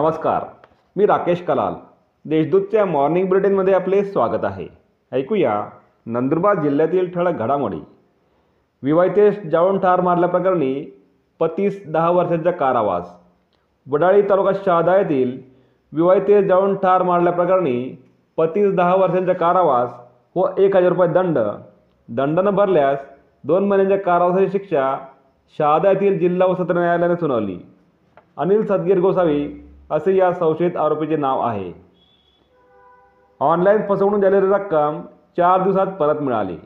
नमस्कार मी राकेश कलाल. देशदूतच्या मॉर्निंग बुलेटिनमध्ये आपले स्वागत आहे. ऐकूया नंदुरबार जिल्ह्यातील ठळक घडामोडी. विवाहितेस जाळून ठार मारल्याप्रकरणी पतीस दहा वर्षांचा कारावास. वडाळी तालुका शहादा येथील विवाहितेस जाळून ठार मारल्याप्रकरणी पतीस दहा वर्षांचा कारावास व एक हजार रुपये दंड. दंड न भरल्यास दोन महिन्यांच्या कारावासाची शिक्षा शहादा येथील जिल्हा व सत्र न्यायालयाने सुनावली. अनिल सदगीर गोसावी असे या संशयित आरोपीचे नाव आहे. ऑनलाईन फसवणूक झालेली रक्कम चार दिवसात परत मिळाली.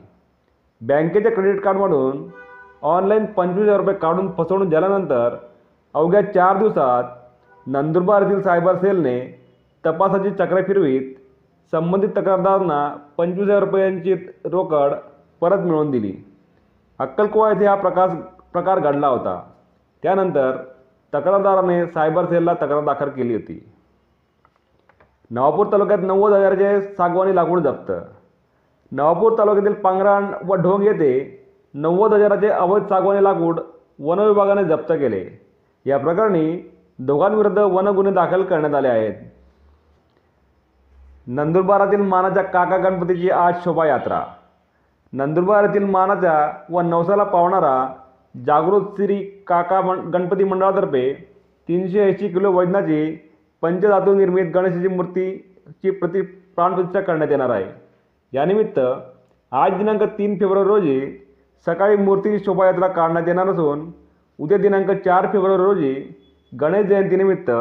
बँकेच्या क्रेडिट कार्डमधून ऑनलाईन पंचवीस हजार रुपये काढून फसवणूक झाल्यानंतर अवघ्या चार दिवसात नंदुरबार येथील सायबर सेलने तपासाची चक्र फिरवीत संबंधित तक्रारदारांना पंचवीस हजार रुपयांची रोकड परत मिळवून दिली. अक्कलकुवा येथे हा प्रकाश प्रकार घडला होता. त्यानंतर तक्रारदाराने सायबर सेलला तक्रार दाखल केली होती. नवापूर तालुक्यात नव्वद हजाराचे सागवानी लाकूड जप्त. नवापूर तालुक्यातील पांगराण व ढोंग येथे नव्वद हजाराचे अवैध सागवानी लाकूड वनविभागाने जप्त केले. या प्रकरणी दोघांविरुद्ध वन गुन्हे दाखल करण्यात आले आहेत. नंदुरबारातील मानाच्या काका गणपतीची आज शोभायात्रा. नंदुरबार येथील मानाच्या व नवसाला पावणारा जागृत श्री काका मं गणपती मंडळातर्फे तीनशे ऐंशी किलो वजनाची पंचधातू निर्मित गणेशाची मूर्तीची प्रति प्राणप्रतिष्ठा करण्यात येणार आहे. यानिमित्त आज दिनांक तीन फेब्रुवारी रोजी सकाळी मूर्तीची शोभायात्रा काढण्यात येणार असून उद्या दिनांक चार फेब्रुवारी रोजी गणेश जयंतीनिमित्त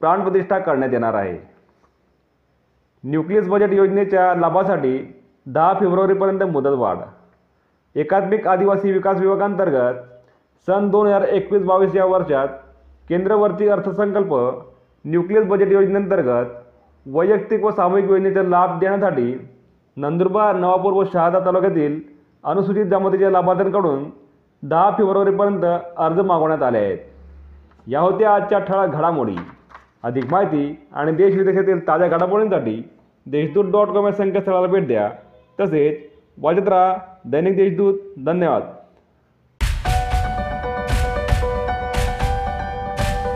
प्राणप्रतिष्ठा करण्यात येणार आहे. न्यूक्लियस बजेट योजनेच्या लाभासाठी दहा फेब्रुवारीपर्यंत मुदतवाढ एकात्मिक आदिवासी विकास विभागांतर्गत सन दोन हजार एकवीस बावीस या वर्षात केंद्रवर्ती अर्थसंकल्प न्यूक्लियस बजेट योजनेअंतर्गत वैयक्तिक व सामूहिक योजनेचा लाभ देण्यासाठी नंदुरबार नवापूर व शहादा तालुक्यातील अनुसूचित जमातीच्या लाभार्थ्यांकडून दहा फेब्रुवारीपर्यंत अर्ज मागवण्यात आले आहेत. या होत्या आजच्या ठळक घडामोडी. अधिक माहिती आणि देश विदेशातील ताज्या घडामोडींसाठी देशदूत डॉट कॉम या संकेतस्थळाला भेट द्या. तसेच वाजत राहा. दैनिक देशदूत धन्यवाद.